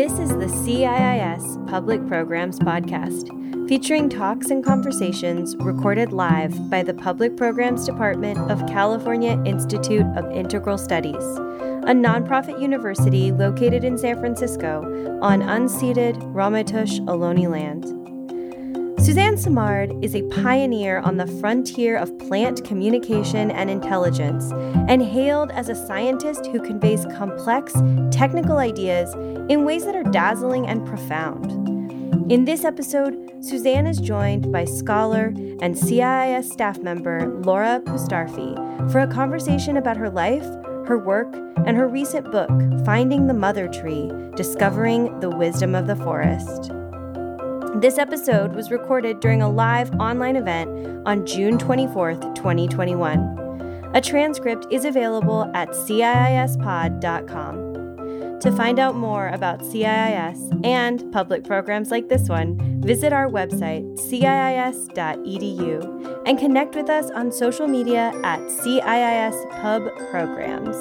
This is the CIIS Public Programs Podcast, featuring talks and conversations recorded live by the Public Programs Department of California Institute of Integral Studies, a nonprofit university located in San Francisco on unceded Ramaytush Ohlone land. Suzanne Simard is a pioneer on the frontier of plant communication and intelligence, and hailed as a scientist who conveys complex, technical ideas in ways that are dazzling and profound. In this episode, Suzanne is joined by scholar and CIIS staff member Laura Pustarfi for a conversation about her life, her work, and her recent book, Finding the Mother Tree Discovering the Wisdom of the Forest. This episode was recorded during a live online event on June 24th, 2021. A transcript is available at CIISpod.com. To find out more about CIIS and public programs like this one, visit our website, ciis.edu, and connect with us on social media at CIIS Pub Programs.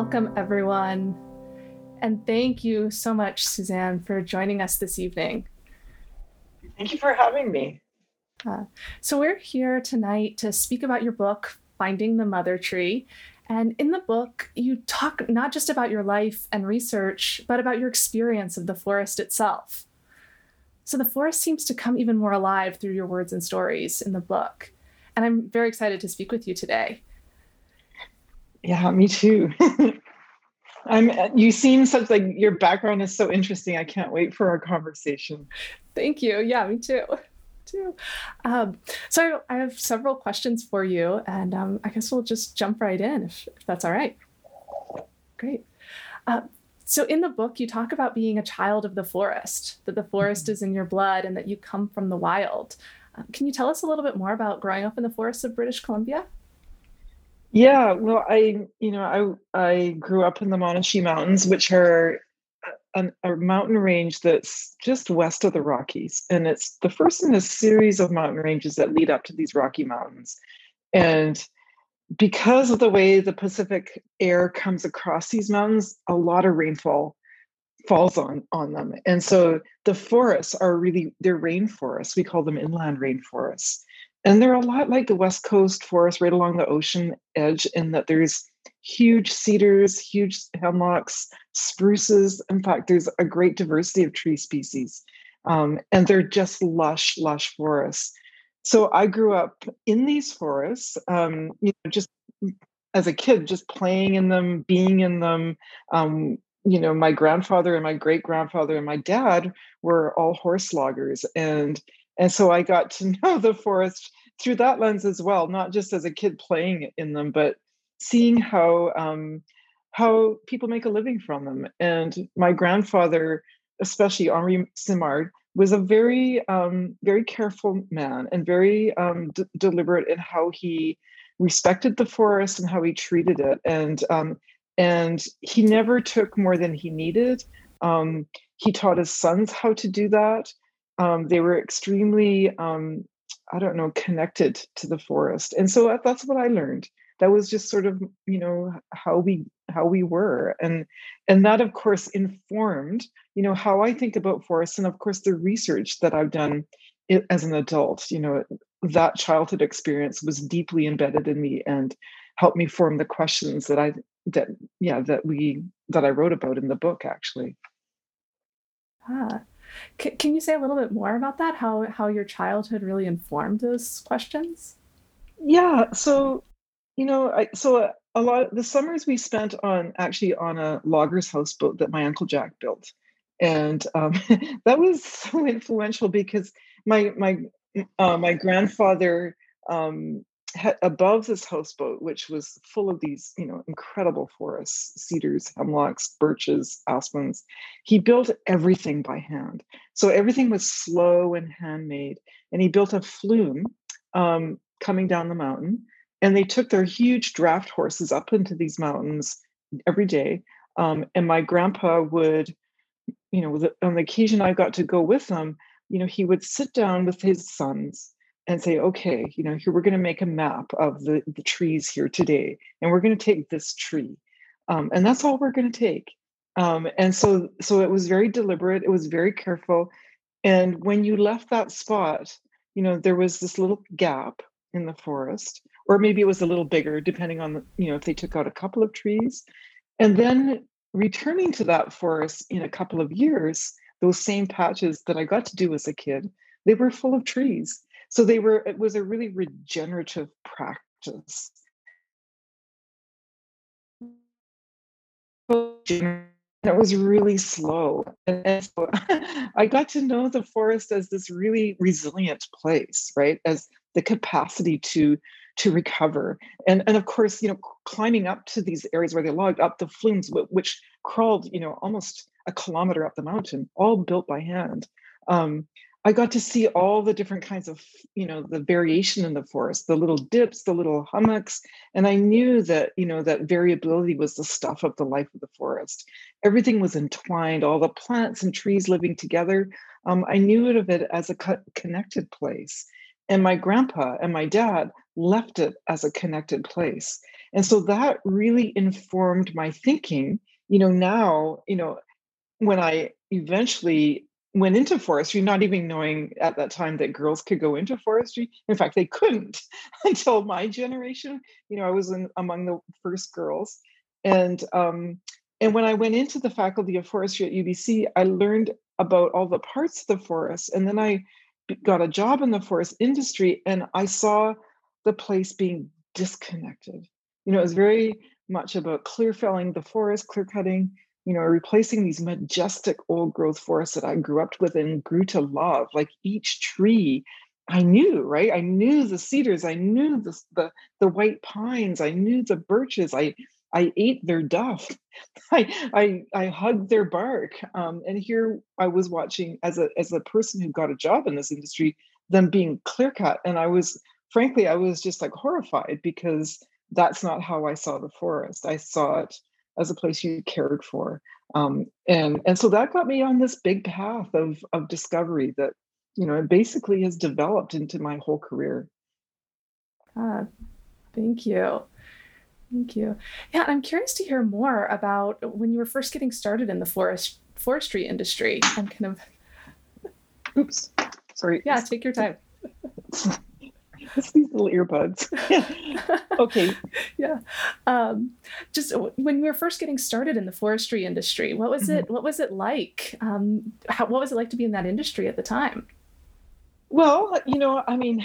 Welcome, everyone. And thank you so much, Suzanne, for joining us this evening. Thank you for having me. Uh, so, we're here tonight to speak about your book, Finding the Mother Tree. And in the book, you talk not just about your life and research, but about your experience of the forest itself. So, the forest seems to come even more alive through your words and stories in the book. And I'm very excited to speak with you today. Yeah, me too. I'm you seem such like your background is so interesting. I can't wait for our conversation. Thank you. Yeah, me too. Too. Um, so I have several questions for you, and um, I guess we'll just jump right in if, if that's all right. Great. Uh, so in the book, you talk about being a child of the forest, that the forest mm-hmm. is in your blood, and that you come from the wild. Uh, can you tell us a little bit more about growing up in the forests of British Columbia? Yeah, well, I you know I I grew up in the Monashee Mountains, which are uh, a, a, mountain range that's just west of the Rockies, and it's the first in a series of mountain ranges that lead up to these Rocky Mountains, and because of the way the Pacific air comes across these mountains, a lot of rainfall falls on on them, and so the forests are really they're rainforests. We call them inland rainforests and they're a lot like the West Coast forest right along the ocean edge, in that there's huge cedars, huge hemlocks, spruces. In fact, there's a great diversity of tree species. Um, and they're just lush, lush forests. So I grew up in these forests, um, you know, just as a kid, just playing in them, being in them. Um, you know, my grandfather and my great grandfather and my dad were all horse loggers, and and so I got to know the forest through that lens as well, not just as a kid playing in them, but seeing how um, how people make a living from them. And my grandfather, especially Henri Simard, was a very um, very careful man and very um, d- deliberate in how he respected the forest and how he treated it. And um, and he never took more than he needed. Um, he taught his sons how to do that um, they were extremely um, i don't know connected to the forest. And so that's what i learned. That was just sort of you know how we how we were. And and that of course informed you know how i think about forests and of course the research that i've done as an adult. You know that childhood experience was deeply embedded in me and helped me form the questions that i that yeah that we that i wrote about in the book actually. Ah C- can you say a little bit more about that? How how your childhood really informed those questions? Yeah. So, you know, I, so a, a lot the summers we spent on actually on a logger's houseboat that my uncle Jack built, and um, that was so influential because my my uh, my grandfather um, above this houseboat, which was full of these, you know, incredible forests, cedars, hemlocks, birches, aspens, he built everything by hand. So everything was slow and handmade. And he built a flume um, coming down the mountain. And they took their huge draft horses up into these mountains every day. Um, and my grandpa would, you know, on the occasion I got to go with them, you know, he would sit down with his sons and say, okay, you know, here we're going to make a map of the, the trees here today, and we're going to take this tree. Um, and that's all we're going to take. Um, and so, so it was very deliberate. It was very careful. And when you left that spot, you know, there was this little gap in the forest, or maybe it was a little bigger, depending on, the, you know, if they took out a couple of trees. And then returning to that forest in a couple of years, those same patches that I got to do as a kid, they were full of trees. So they were, it was a really regenerative practice. It was really slow. And, so I got to know the forest as this really resilient place, right? As the capacity to to recover. And, and of course, you know, climbing up to these areas where they logged up the flumes, which crawled, you know, almost a kilometer up the mountain, all built by hand. Um, I got to see all the different kinds of, you know, the variation in the forest, the little dips, the little hummocks. And I knew that, you know, that variability was the stuff of the life of the forest. Everything was entwined, all the plants and trees living together. Um, I knew of it as a connected place. And my grandpa and my dad left it as a connected place. And so that really informed my thinking. You know, now, you know, when I eventually went into forestry, not even knowing at that time that girls could go into forestry. In fact, they couldn't until my generation. You know, I was in, among the first girls, and um, and when I went into the faculty of forestry at UBC, I learned about all the parts of the forest, and then I got a job in the forest industry, and I saw the place being disconnected. You know, it was very much about clear felling the forest, clear cutting, you know, replacing these majestic old growth forests that I grew up with and grew to love. Like each tree, I knew, right? I knew the cedars, I knew the the, the white pines, I knew the birches. I I ate their duff. I I I hugged their bark. Um, and here I was watching as a as a person who got a job in this industry, them being clear cut, and I was frankly I was just like horrified because that's not how I saw the forest. I saw it as a place you cared for. Um, and and so that got me on this big path of of discovery that you know it basically has developed into my whole career. Uh, thank you. Thank you. Yeah, I'm curious to hear more about when you were first getting started in the forest forestry industry and kind of oops sorry yeah take your time Just these little earbuds. okay. Yeah. Um, just when you were first getting started in the forestry industry, what was mm-hmm. it? What was it like? Um, how, what was it like to be in that industry at the time? Well, you know, I mean,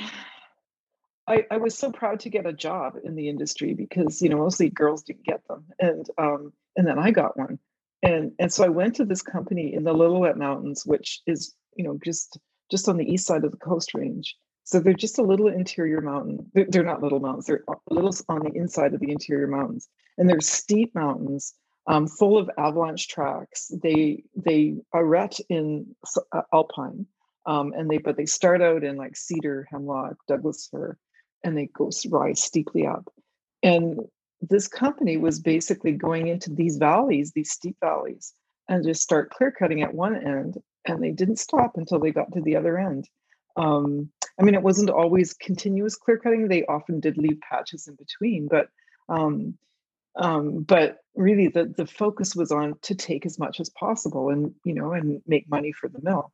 I, I was so proud to get a job in the industry because you know mostly girls didn't get them, and um, and then I got one, and and so I went to this company in the Lillooet Mountains, which is you know just just on the east side of the Coast Range, so they're just a little interior mountain. They're, not little mountains. They're little on the inside of the interior mountains, and they're steep mountains um, full of avalanche tracks. They they arete in uh, alpine, um, and they but they start out in like cedar, hemlock, Douglas fir, and they go rise steeply up. And this company was basically going into these valleys, these steep valleys, and just start clear cutting at one end, and they didn't stop until they got to the other end. Um, I mean, it wasn't always continuous clear cutting. They often did leave patches in between, but um, um, but really the the focus was on to take as much as possible and you know and make money for the mill,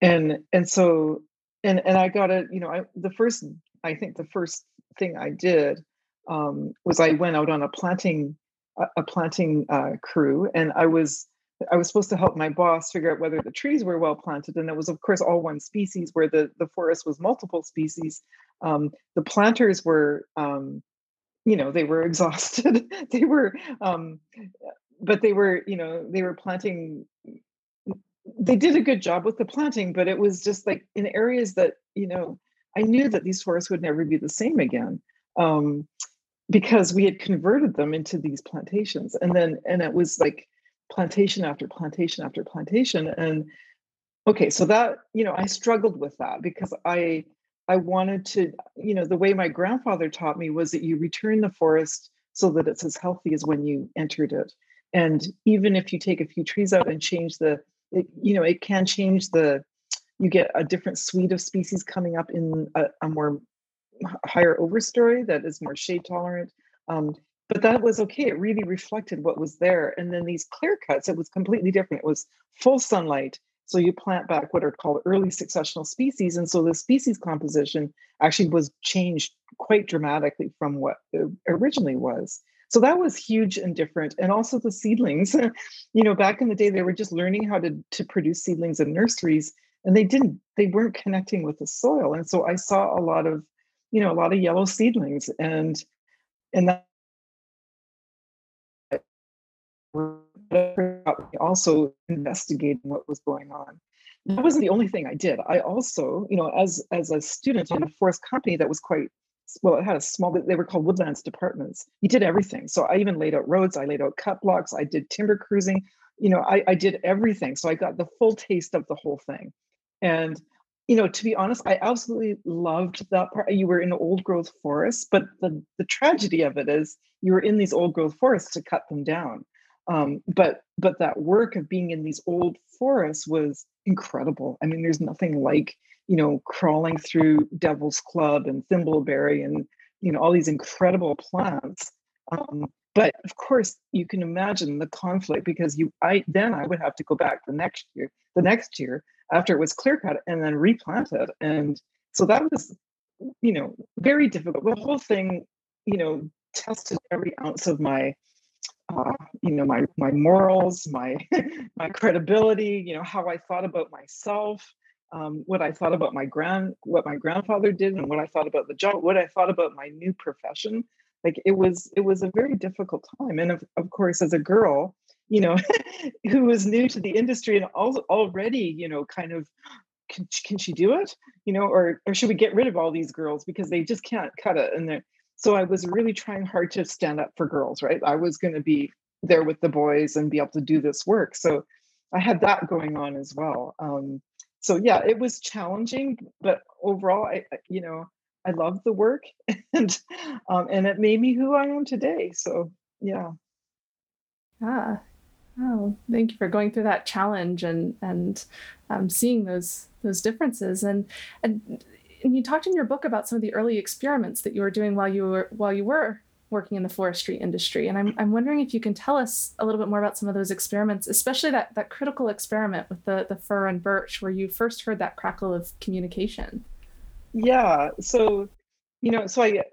and and so and and I got it. You know, I the first I think the first thing I did um, was I went out on a planting a, a planting uh, crew, and I was I was supposed to help my boss figure out whether the trees were well planted, and it was, of course, all one species. Where the the forest was multiple species, um, the planters were, um, you know, they were exhausted. they were, um, but they were, you know, they were planting. They did a good job with the planting, but it was just like in areas that you know I knew that these forests would never be the same again. Um, because we had converted them into these plantations and then and it was like plantation after plantation after plantation and okay so that you know i struggled with that because i i wanted to you know the way my grandfather taught me was that you return the forest so that it's as healthy as when you entered it and even if you take a few trees out and change the it, you know it can change the you get a different suite of species coming up in a, a more higher overstory that is more shade tolerant. Um, but that was okay. It really reflected what was there. And then these clear cuts, it was completely different. It was full sunlight. So you plant back what are called early successional species. And so the species composition actually was changed quite dramatically from what it originally was. So that was huge and different. And also the seedlings, you know, back in the day, they were just learning how to, to produce seedlings in nurseries and they didn't, they weren't connecting with the soil. And so I saw a lot of, you know, a lot of yellow seedlings and, and that also investigating what was going on. That wasn't the only thing I did. I also, you know, as as a student in a forest company that was quite well, it had a small, they were called woodlands departments. You did everything. So I even laid out roads, I laid out cut blocks, I did timber cruising, you know, I, I did everything. So I got the full taste of the whole thing. And, you know, to be honest, I absolutely loved that part. You were in old growth forests, but the, the tragedy of it is you were in these old growth forests to cut them down. Um, but but that work of being in these old forests was incredible. I mean, there's nothing like you know crawling through Devil's Club and thimbleberry and you know all these incredible plants. Um, but of course, you can imagine the conflict because you I then I would have to go back the next year, the next year after it was clear cut and then replanted and so that was you know very difficult. The whole thing, you know, tested every ounce of my uh, you know my my morals my my credibility you know how i thought about myself um, what i thought about my grand what my grandfather did and what i thought about the job what i thought about my new profession. Like it was it was a very difficult time. And of, of course as a girl you know who was new to the industry and al- already you know kind of can, can she do it? You know or or should we get rid of all these girls because they just can't cut it and they're so I was really trying hard to stand up for girls, right? I was going to be there with the boys and be able to do this work. So I had that going on as well. Um, so yeah, it was challenging, but overall, I you know I love the work and um, and it made me who I am today. So yeah. Ah, oh, thank you for going through that challenge and and um, seeing those those differences and and and you talked in your book about some of the early experiments that you were doing while you were while you were working in the forestry industry. And I'm, I'm wondering if you can tell us a little bit more about some of those experiments, especially that, that critical experiment with the, the fir and birch, where you first heard that crackle of communication. Yeah. So, you know, so I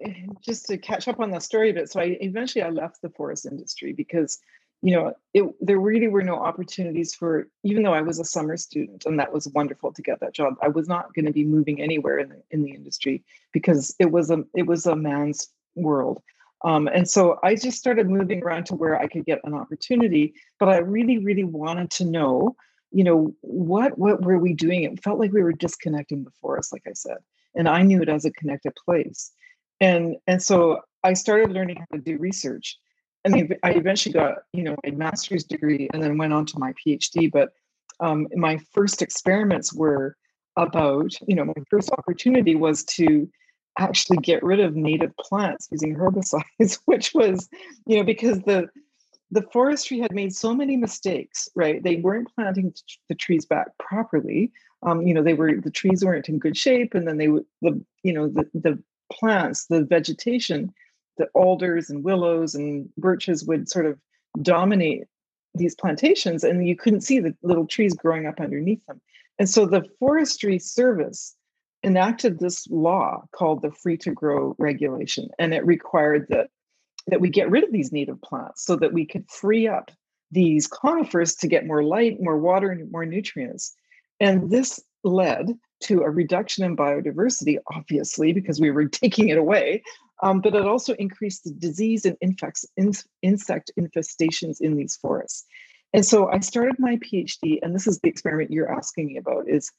just to catch up on the story a bit. So I eventually I left the forest industry because you know, it, there really were no opportunities for, even though I was a summer student and that was wonderful to get that job, I was not going to be moving anywhere in the, in the industry because it was a, it was a man's world. Um, and so I just started moving around to where I could get an opportunity, but I really, really wanted to know, you know, what, what were we doing? It felt like we were disconnecting the forest, like I said, and I knew it as a connected place. And, and so I started learning how to do research I mean, I eventually got, you know, my master's degree and then went on to my PhD. But um, my first experiments were about, you know, my first opportunity was to actually get rid of native plants using herbicides, which was, you know, because the the forestry had made so many mistakes, right? They weren't planting the trees back properly. Um, you know, they were the trees weren't in good shape, and then they would the you know the the plants, the vegetation the alders and willows and birches would sort of dominate these plantations and you couldn't see the little trees growing up underneath them. And so the Forestry Service enacted this law called the Free to Grow Regulation, and it required that that we get rid of these native plants so that we could free up these conifers to get more light, more water, and more nutrients. And this led to a reduction in biodiversity, obviously, because we were taking it away, um, but it also increased the disease and infects, in, insect infestations in these forests. And so I started my PhD, and this is the experiment you're asking me about is,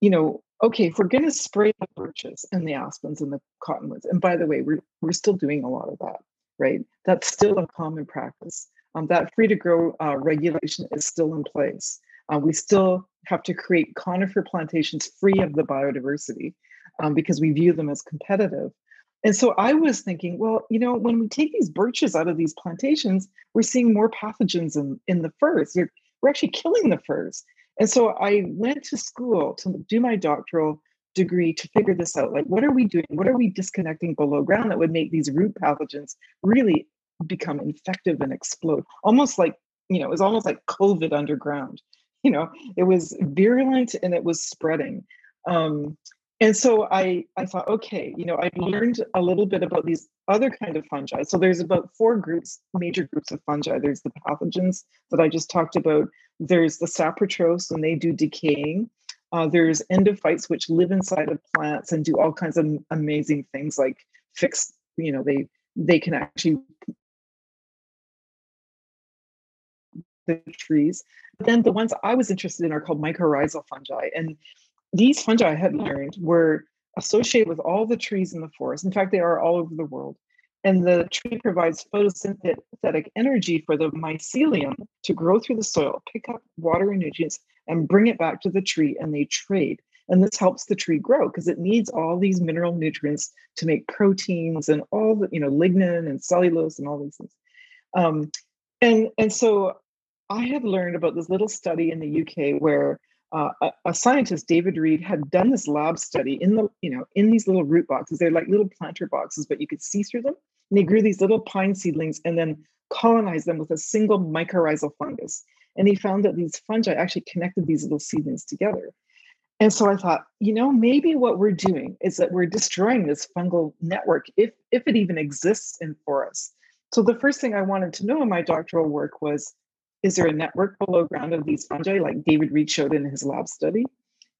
you know, okay, if we're going to spray the birches and the aspens and the cottonwoods, and by the way, we're, we're still doing a lot of that, right? That's still a common practice. Um, that free to grow uh, regulation is still in place. Uh, we still have to create conifer plantations free of the biodiversity um, because we view them as competitive. And so I was thinking, well, you know, when we take these birches out of these plantations, we're seeing more pathogens in, in the firs. We're, we're actually killing the firs. And so I went to school to do my doctoral degree to figure this out. Like, what are we doing? What are we disconnecting below ground that would make these root pathogens really become infective and explode? Almost like, you know, it was almost like COVID underground. You know, it was virulent and it was spreading. Um, and so I, I thought, okay, you know, I learned a little bit about these other kind of fungi. So there's about four groups, major groups of fungi. There's the pathogens that I just talked about. There's the saprotrophs, and they do decaying. Uh, there's endophytes, which live inside of plants and do all kinds of amazing things, like fix. You know, they they can actually the trees. but then the ones I was interested in are called mycorrhizal fungi, and these fungi I had learned were associated with all the trees in the forest. In fact, they are all over the world. And the tree provides photosynthetic energy for the mycelium to grow through the soil, pick up water and nutrients, and bring it back to the tree, and they trade. And this helps the tree grow because it needs all these mineral nutrients to make proteins and all the, you know, lignin and cellulose and all these things. Um, and, and so I had learned about this little study in the UK where uh, a, a, scientist, David Read, had done this lab study in the, you know, in these little root boxes. They're like little planter boxes, but you could see through them. And they grew these little pine seedlings and then colonized them with a single mycorrhizal fungus. And he found that these fungi actually connected these little seedlings together. And so I thought, you know, maybe what we're doing is that we're destroying this fungal network, if if it even exists in forests. So the first thing I wanted to know in my doctoral work was is there a network below ground of these fungi, like David Read showed in his lab study?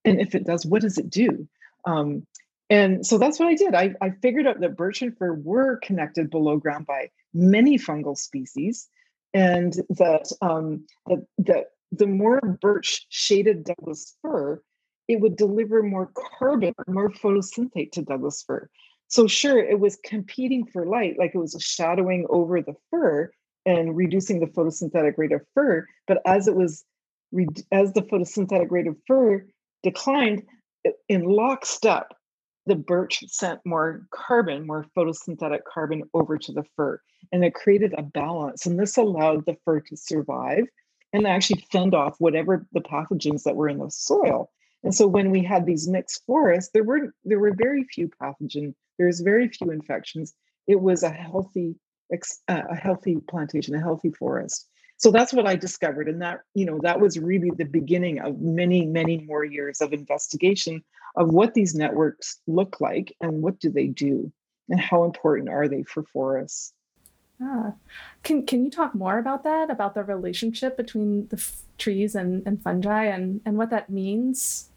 And if it does, what does it do? Um, and so that's what I did. I, I figured out that birch and fir were connected below ground by many fungal species, and that um, that, that the more birch shaded Douglas fir, it would deliver more carbon, more photosynthate to Douglas fir. So sure, it was competing for light, like it was shadowing over the fir, and reducing the photosynthetic rate of fir. But as it was, as the photosynthetic rate of fir declined, in lockstep, the birch sent more carbon, more photosynthetic carbon over to the fir. And it created a balance. And this allowed the fir to survive and actually fend off whatever the pathogens that were in the soil. And so when we had these mixed forests, there were there were very few pathogen, there was very few infections. It was a healthy a healthy plantation, a healthy forest. So that's what I discovered. And that, you know, that was really the beginning of many, many more years of investigation of what these networks look like and what do they do and how important are they for forests. Ah. Can can you talk more about that, about the relationship between the f- trees and, and fungi and, and what that means?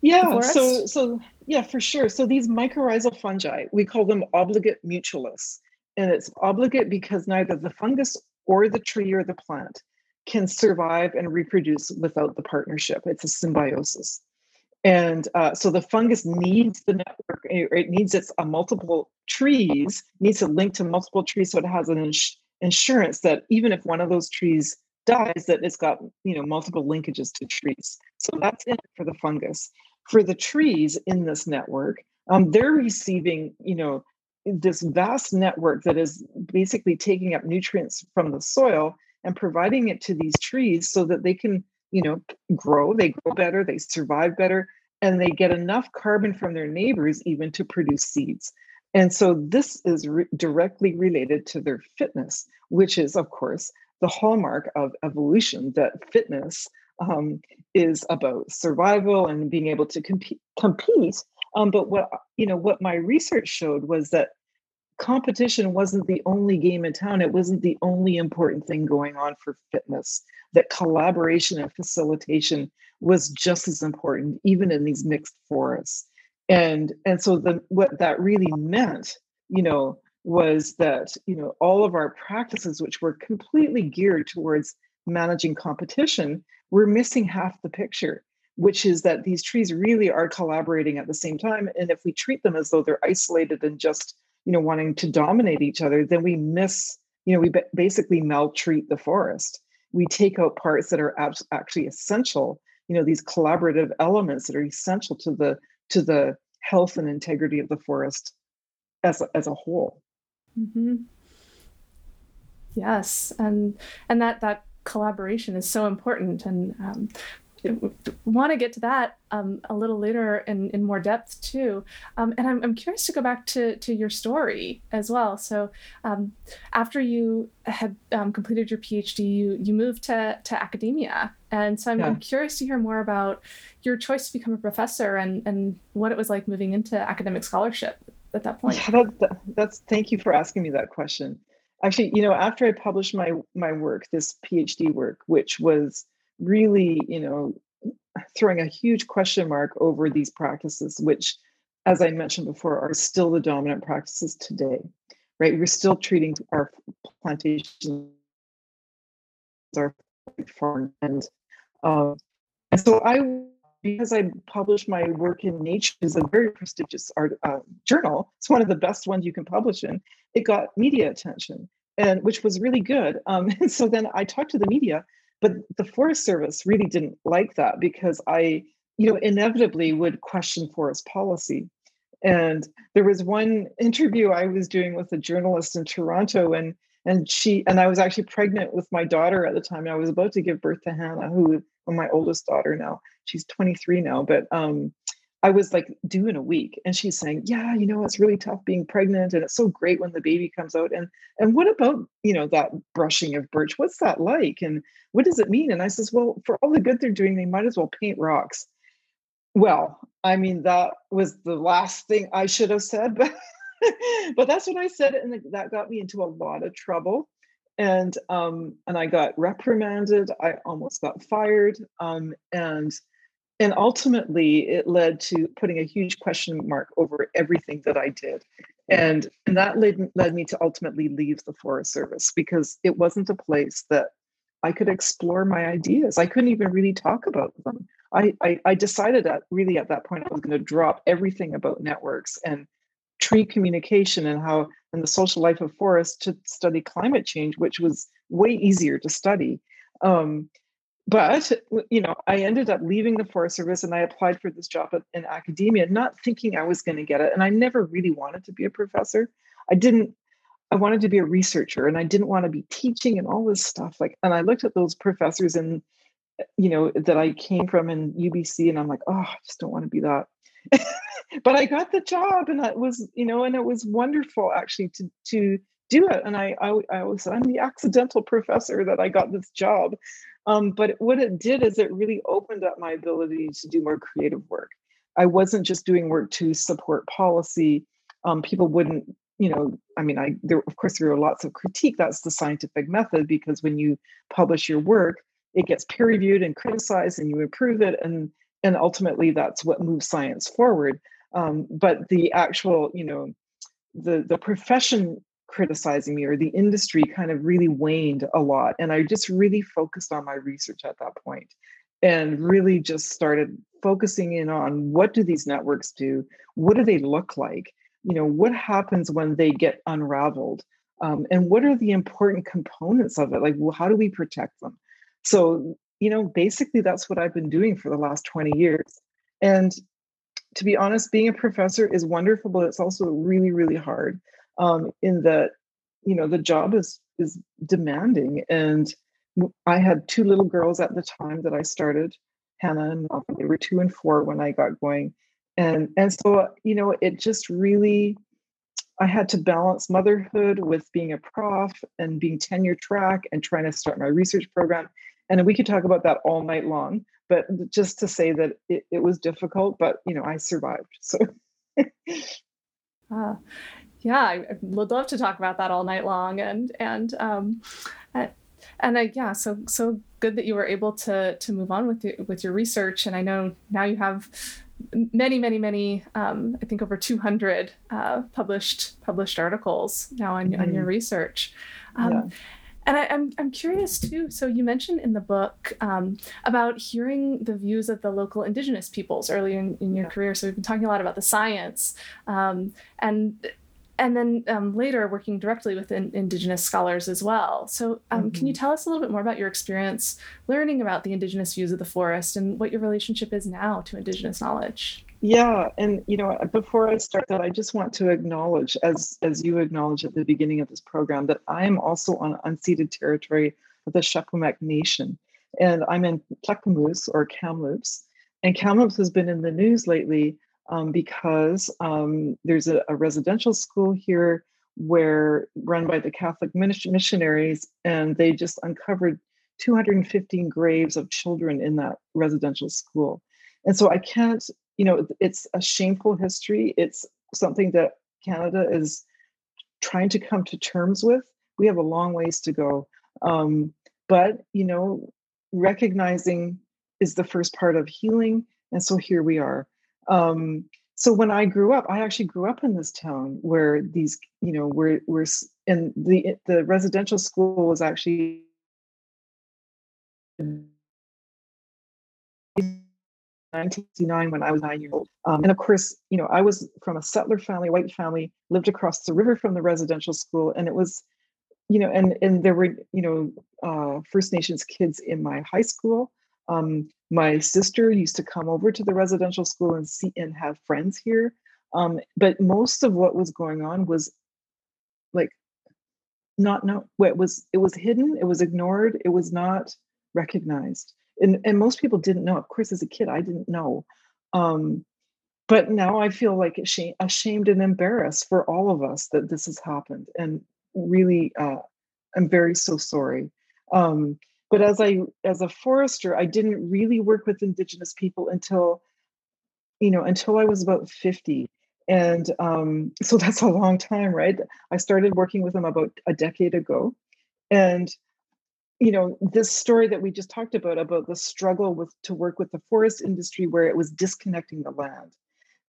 Yeah, so so yeah, for sure. So these mycorrhizal fungi, we call them obligate mutualists and it's obligate because neither the fungus or the tree or the plant can survive and reproduce without the partnership. It's a symbiosis. And uh, so the fungus needs the network, it needs its uh, multiple trees, needs to link to multiple trees so it has an ins- insurance that even if one of those trees dies, that it's got you know multiple linkages to trees. So that's it for the fungus. For the trees in this network, um, they're receiving you know this vast network that is basically taking up nutrients from the soil and providing it to these trees so that they can you know grow they grow better they survive better and they get enough carbon from their neighbors even to produce seeds. And so this is re- directly related to their fitness which is of course the hallmark of evolution that fitness um, is about survival and being able to compete compete. Um, but what you know what my research showed was that competition wasn't the only game in town. It wasn't the only important thing going on for fitness. That collaboration and facilitation was just as important, even in these mixed forests. And and so the what that really meant, you know, was that you know all of our practices, which were completely geared towards managing competition, were missing half the picture which is that these trees really are collaborating at the same time. And if we treat them as though they're isolated and just you know wanting to dominate each other then we miss you know we basically maltreat the forest we take out parts that are actually essential you know these collaborative elements that are essential to the to the health and integrity of the forest as a, as a whole mm-hmm. yes and and that that collaboration is so important and um, want to get to that um, a little later in, in more depth too. Um, and I'm, I'm curious to go back to, to your story as well. So um, after you had um, completed your PhD, you, you moved to, to academia. And so I'm, yeah. I'm, curious to hear more about your choice to become a professor and, and what it was like moving into academic scholarship at that point. Yeah, that, that, that's thank you for asking me that question. Actually, you know, after I published my my work, this PhD work, which was really, you know, throwing a huge question mark over these practices, which, as I mentioned before, are still the dominant practices today, right? We're still treating our plantations our farm and um, and so I because I published my work in Nature, is a very prestigious art uh, journal. It's one of the best ones you can publish in. It got media attention, and which was really good. Um, and so then I talked to the media, but the Forest Service really didn't like that because I, you know, inevitably would question forest policy. And there was one interview I was doing with a journalist in Toronto, and and she and I was actually pregnant with my daughter at the time. I was about to give birth to Hannah, who my oldest daughter now. She's 23 now, but um, I was like due in a week, and she's saying, "Yeah, you know, it's really tough being pregnant, and it's so great when the baby comes out." And and what about you know that brushing of birch? What's that like? And what does it mean? And I says, "Well, for all the good they're doing, they might as well paint rocks." Well, I mean, that was the last thing I should have said, but but that's what I said, and that got me into a lot of trouble. And um, and I got reprimanded. I almost got fired. Um, and and ultimately it led to putting a huge question mark over everything that i did. And and that led, led me to ultimately leave the forest service because it wasn't a place that i could explore my ideas. I couldn't even really talk about them. I i, I decided that really at that point i was going to drop everything about networks and tree communication and how and the social life of forests to study climate change which was way easier to study. Um, but you know i ended up leaving the forest service and i applied for this job in academia not thinking i was going to get it and i never really wanted to be a professor. I didn't i wanted to be a researcher and i didn't want to be teaching and all this stuff like and i looked at those professors and you know that i came from in ubc and i'm like oh i just don't want to be that. But i got the job and it was you know and it was wonderful actually to to do it and i i, I was i'm the accidental professor that i got this job um, but what it did is it really opened up my ability to do more creative work. I wasn't just doing work to support policy. Um, people wouldn't, you know, I mean, I there of course there are lots of critique. That's the scientific method because when you publish your work, it gets peer reviewed and criticized, and you improve it, and and ultimately that's what moves science forward. Um, but the actual, you know, the the profession criticizing me or the industry kind of really waned a lot and i just really focused on my research at that point and really just started focusing in on what do these networks do? What do they look like? You know what happens when they get unraveled? Um, and what are the important components of it? Like well, how do we protect them? So you know basically that's what i've been doing for the last 20 years and to be honest being a professor is wonderful but it's also really really hard um, in that you know the job is is demanding and i had two little girls at the time that i started hannah and Malcolm. they were two and four when i got going and and so you know it just really i had to balance motherhood with being a prof and being tenure track and trying to start my research program and we could talk about that all night long but just to say that it, it was difficult but you know i survived so uh, yeah, I would love to talk about that all night long. And and um, and I, yeah, so so good that you were able to to move on with your, with your research. And I know now you have many many many um, I think over 200 uh, published published articles now on mm-hmm. on your mm-hmm. research. Um, yeah. And I, am I'm, I'm curious too. So you mentioned in the book um, about hearing the views of the local indigenous peoples early in, in your yeah. career. So we've been talking a lot about the science, um, and and then um, later working directly with in, indigenous scholars as well. So, um, mm-hmm. can you mm-hmm. tell us a little bit more about your experience learning about the indigenous views of the forest and what your relationship is now to indigenous knowledge? Yeah, and you know, before I start that, I just want to acknowledge, as as you acknowledge at the beginning of this program, that I am also on unceded territory of the Secwépemc Nation, and I'm in Tk'emlúps or Kamloops. And Kamloops has been in the news lately um, because um, there's a, a, residential school here where run by the Catholic missionaries, and they just uncovered 215 graves of children in that residential school. And so I can't, you know, it's a shameful history. It's something that Canada is trying to come to terms with. We have a long ways to go. Um, but, you know, recognizing is the first part of healing. And so here we are. Um, so when I grew up, I actually grew up in this town where these, you know, where we're in the the residential school was actually 1969 when I was nine years old. Um, and of course, you know, I was from a settler family, white family, lived across the river from the residential school, and it was, you know, and and there were, you know, uh, First Nations kids in my high school. Um, my sister used to come over to the residential school and see and have friends here. Um, but most of what was going on was like not no it was it was hidden, it was ignored, it was not recognized. And and most people didn't know. Of course, as a kid, I didn't know. Um, but now I feel like ashamed, ashamed and embarrassed for all of us that this has happened. And really, uh, I'm very so sorry. Um, but as i as a forester i didn't really work with indigenous people until you know until i was about 50 and um, so that's a long time right? I started working with them about a decade ago. And you know this story that we just talked about about the struggle with to work with the forest industry where it was disconnecting the land.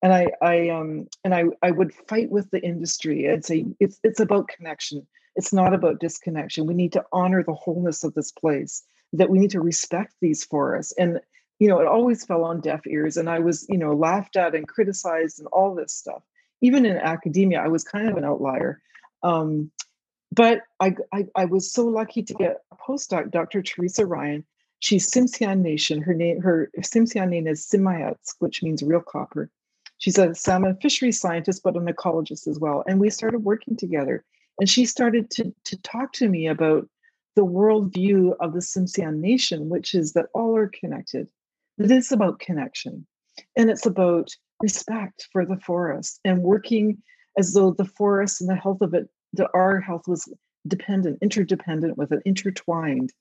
And i i um and i i would fight with the industry. And say it's it's about connection it's not about disconnection. We need to honor the wholeness of this place, that we need to respect these forests. And, you know, it always fell on deaf ears. And I was, you know, laughed at and criticized and all this stuff. Even in academia, I was kind of an outlier. Um, but I, I, I was so lucky to get a postdoc, Dr. Teresa Ryan. She's Tsimshian Nation. Her name, her Tsimshian name is Tsimayets, which means real copper. She's a salmon fishery scientist, but an ecologist as well. And we started working together. And she started to, to talk to me about the worldview of the Tsimshian nation, which is that all are connected. It is about connection. And it's about respect for the forest and working as though the forest and the health of it, the, our health was dependent, interdependent with it, intertwined.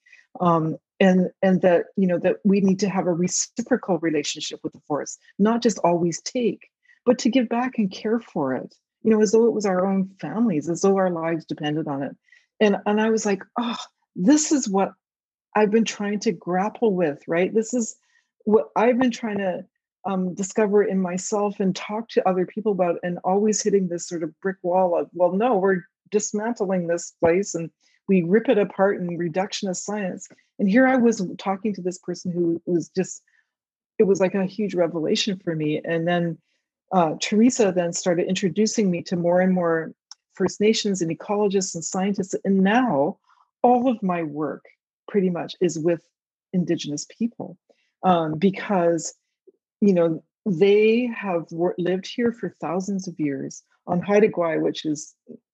Um, and and that you know that we need to have a reciprocal relationship with the forest, not just always take, but to give back and care for it you know, as though it was our own families, as though our lives depended on it. And and I was like, oh, this is what I've been trying to grapple with, right? This is what I've been trying to um, discover in myself and talk to other people about, and always hitting this sort of brick wall of, well, no, we're dismantling this place and we rip it apart in reductionist science. And here I was talking to this person who was just, it was like a huge revelation for me. And then uh, Teresa then started introducing me to more and more First Nations and ecologists and scientists. And now all of my work pretty much is with Indigenous people um, because, you know, they have wor- lived here for thousands of years on Haida Gwaii, which is,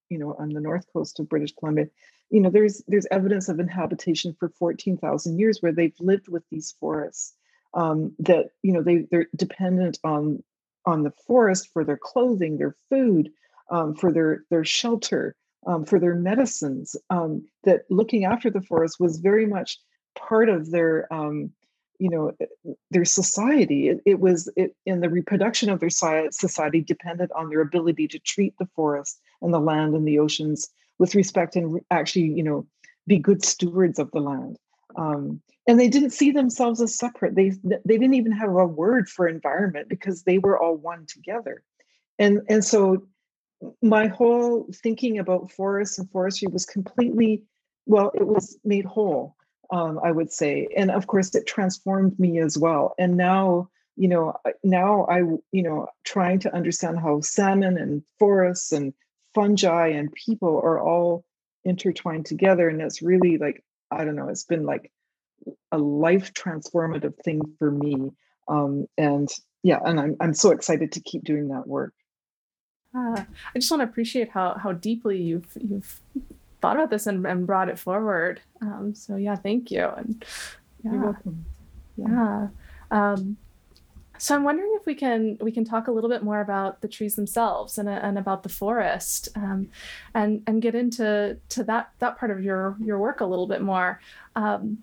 you know, on the north coast of British Columbia. You know, there's there's evidence of inhabitation for 14,000 years where they've lived with these forests. Um, that you know they they're dependent on on the forest for their clothing, their food, um, for their their shelter, um, for their medicines. Um, that looking after the forest was very much part of their um, you know eh, their society. It, it was it, in the reproduction of their society depended on their ability to treat the forest and the land and the oceans with respect and actually you know be good stewards of the land. Um, and they didn't see themselves as separate. They they didn't even have a word for environment because they were all one together. And and so my whole thinking about forests and forestry was completely well it was made whole um, i would say. And of course it transformed me as well. And now you know now i you know trying to understand how salmon and forests and fungi and people are all intertwined together. And it's really like i don't know it's been like a life transformative thing for me. Um, and yeah, and I'm I'm so excited to keep doing that work. Uh, I just want to appreciate how how deeply you've you've thought about this and, and brought it forward. Um, so yeah, thank you. And Yeah. You're welcome. Yeah. Um, so I'm wondering if we can we can talk a little bit more about the trees themselves and, and about the forest, um, and and get into to that that part of your your work a little bit more. Um,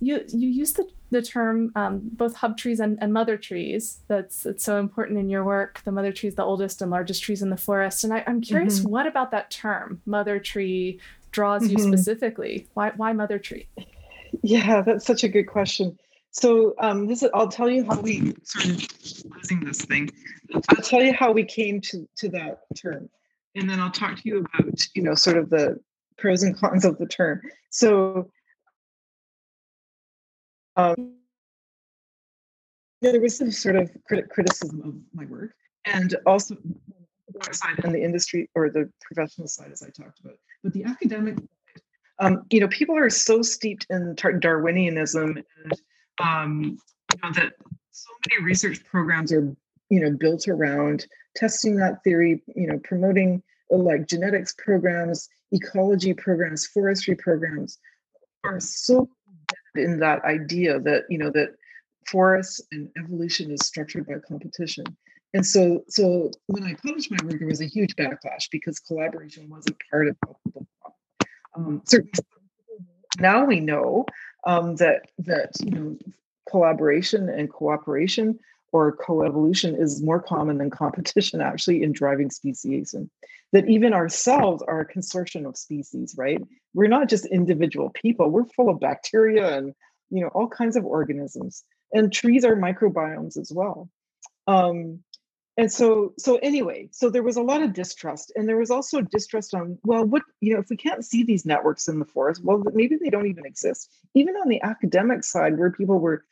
you you use the the term um, both hub trees and, and mother trees. That's that's so important in your work. The mother tree is the oldest and largest trees in the forest. And I, am curious, mm-hmm. what about that term, mother tree, draws you mm-hmm. specifically? Why why mother tree? Yeah, that's such a good question. So um, this is, I'll tell you how we started using this thing. I'll tell you how we came to to that term, and then I'll talk to you about you know sort of the pros and cons of the term. So um, there was some sort of crit- criticism of my work, and also side and the industry or the professional side, as I talked about, but the academic. Um, you know, people are so steeped in Darwinianism and um, you know that so many research programs are you know built around testing that theory you know promoting uh, like genetics programs ecology programs forestry programs are so in that idea that you know that forests and evolution is structured by competition. And so so when i published my work there was a huge backlash because collaboration wasn't part of the um, certainly now we know um, that that you know collaboration and cooperation or coevolution is more common than competition actually in driving speciation. That even ourselves are a consortium of species right? We're not just individual people we're full of bacteria and you know all kinds of organisms. And trees are microbiomes as well. Um, and so so anyway so there was a lot of distrust and there was also distrust on well what you know if we can't see these networks in the forest well maybe they don't even exist. Even on the academic side where people were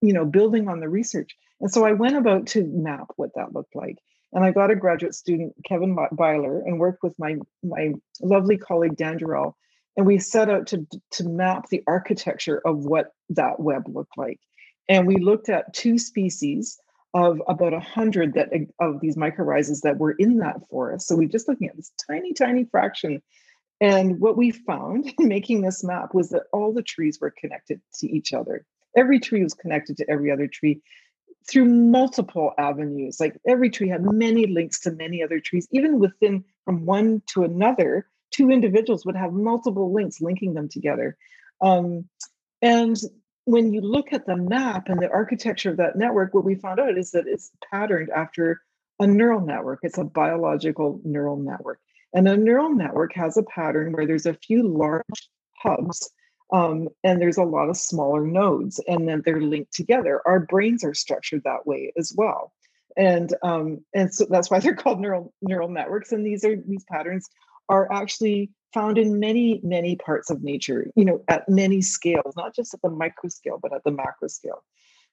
you know building on the research. And so i went about to map what that looked like and i got a graduate student kevin Beiler and worked with my my lovely colleague dan Durall, and we set out to to map the architecture of what that web looked like. And we looked at two species of about a hundred that of these mycorrhizas that were in that forest. So we're just looking at this tiny, tiny fraction. And what we found in making this map was that all the trees were connected to each other. Every tree was connected to every other tree through multiple avenues. Like every tree had many links to many other trees, even within from one to another. Two individuals would have multiple links linking them together. Um, and when you look at the map and the architecture of that network, what we found out is that it's patterned after a neural network. It's a biological neural network. And a neural network has a pattern where there's a few large hubs um, and there's a lot of smaller nodes, and then they're linked together. Our brains are structured that way as well. And um, and so that's why they're called neural neural networks. And these are these patterns are actually found in many, many parts of nature, you know, at many scales, not just at the micro scale, but at the macro scale.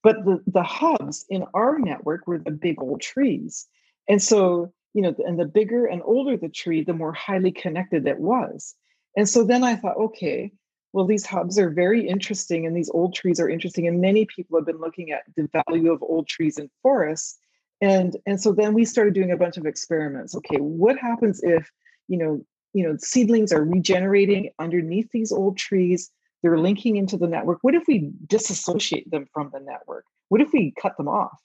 But the, the hubs in our network were the big old trees. And so, you know, and the bigger and older the tree, the more highly connected it was. And so then I thought, okay, well, these hubs are very interesting and these old trees are interesting. And many people have been looking at the value of old trees in forests. And, and so then we started doing a bunch of experiments. Okay, what happens if, you know, you know seedlings are regenerating underneath these old trees. They're linking into the network. What if we disassociate them from the network? What if we cut them off?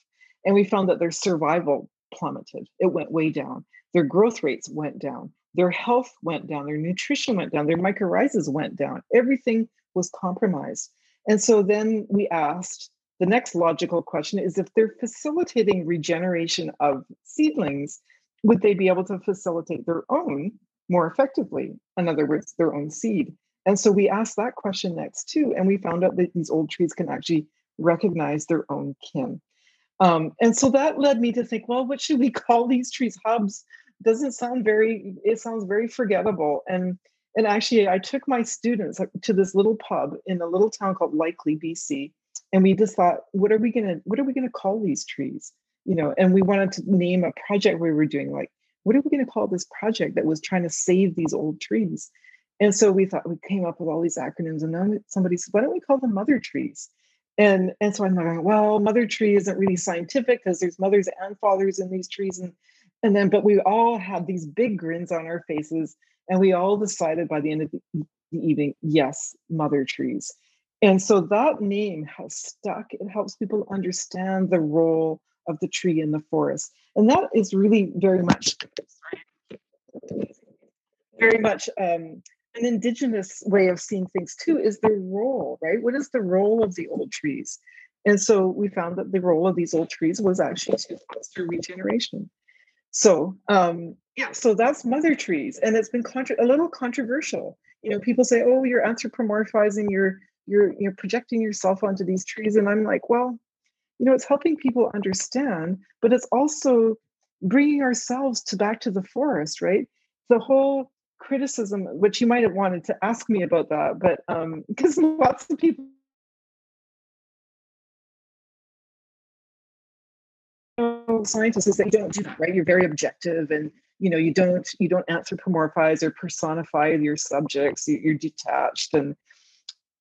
And we found that their survival plummeted. It went way down. Their growth rates went down. Their health went down. Their nutrition went down. Their mycorrhizas went down. Everything was compromised. And so then we asked the next logical question is if they're facilitating regeneration of seedlings would they be able to facilitate their own more effectively. In other words, their own seed. And so we asked that question next too, and we found out that these old trees can actually recognize their own kin. Um, and so that led me to think, well, what should we call these trees? Hubs doesn't sound very. It sounds very forgettable. And and actually, I took my students to this little pub in a little town called Likely, BC, and we just thought, what are we gonna what are we gonna call these trees? You know, and we wanted to name a project we were doing like what are we going to call this project that was trying to save these old trees? And so we thought we came up with all these acronyms, and then somebody said, "Why don't we call them mother trees?" And and so I'm like, well, mother tree isn't really scientific because there's mothers and fathers in these trees, and and then but we all had these big grins on our faces, and we all decided by the end of the, the evening, yes, mother trees. And so that name has stuck. It helps people understand the role of the tree in the forest. And that is really very much, very much um, an indigenous way of seeing things too, is the role, right? What is the role of the old trees? And so we found that the role of these old trees was actually to foster regeneration. So um, yeah, so that's mother trees, and it's been contra- a little controversial. You know, people say, "Oh, you're anthropomorphizing, you're you're you're projecting yourself onto these trees," and I'm like, well, you know, it's helping people understand, but it's also bringing ourselves to back to the forest, right? The whole criticism, which you might have wanted to ask me about that, but um, because lots of people scientists is that you don't do that, right? You're very objective and you know you don't you don't anthropomorphize or personify your subjects. You're detached and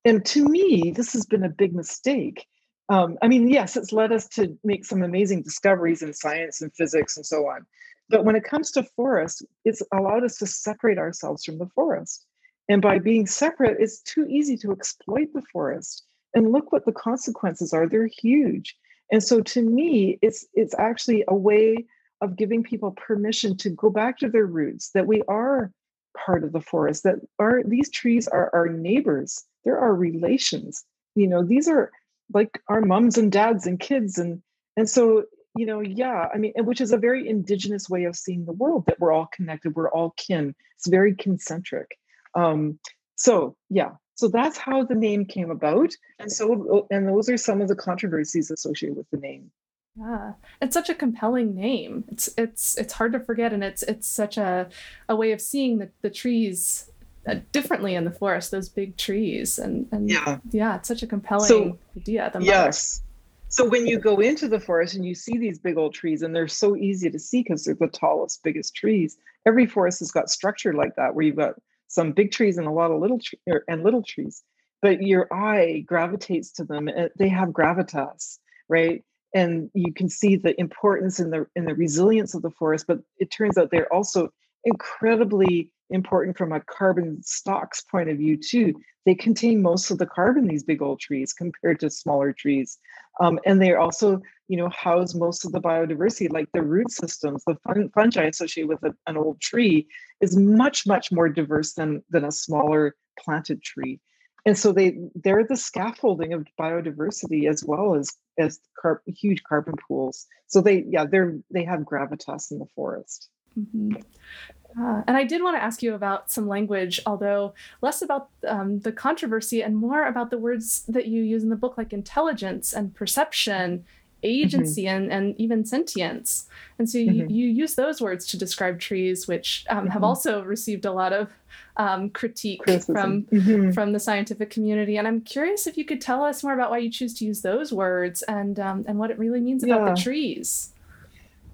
and to me, this has been a big mistake. Um, I mean, yes, it's led us to make some amazing discoveries in science and physics and so on. But when it comes to forests, it's allowed us to separate ourselves from the forest. And by being separate, it's too easy to exploit the forest. And look what the consequences are. They're huge. And so to me, it's it's actually a way of giving people permission to go back to their roots, that we are part of the forest, that are these trees are our neighbors, they're our relations. You know, these are like our moms and dads and kids. And and so, you know, yeah, I mean, which is a very indigenous way of seeing the world, that we're all connected, we're all kin. It's very kincentric. Um, so yeah, so that's how the name came about. And so, and those are some of the controversies associated with the name. Yeah, it's such a compelling name. It's it's it's hard to forget, and it's it's such a a way of seeing the, the trees Uh, differently in the forest. Those big trees, and and yeah, yeah, it's such a compelling so, idea. The yes. So when you go into the forest and you see these big old trees, and they're so easy to see because they're the tallest, biggest trees. Every forest has got structure like that, where you've got some big trees and a lot of little tre- and little trees but your eye gravitates to them and they have gravitas right and you can see the importance in the in the resilience of the forest but it turns out they're also incredibly important from a carbon stocks point of view too. They contain most of the carbon these big old trees compared to smaller trees. Um, and they also you know house most of the biodiversity like the root systems the fun, fungi associated with a, an old tree is much much more diverse than than a smaller planted tree. And so they they're the scaffolding of biodiversity as well as as huge carbon pools. So they yeah they're they have gravitas in the forest mm-hmm. uh, and I did want to ask you about some language, although less about um, the controversy and more about the words that you use in the book, like intelligence and perception Mm-hmm. agency mm-hmm. and, and even sentience. And so you, mm-hmm. you use those words to describe trees, which um, have mm-hmm. also received a lot of um, critique Criticism. from from the scientific community. And I'm curious if you could tell us more about why you choose to use those words and um, and what it really means yeah. about the trees.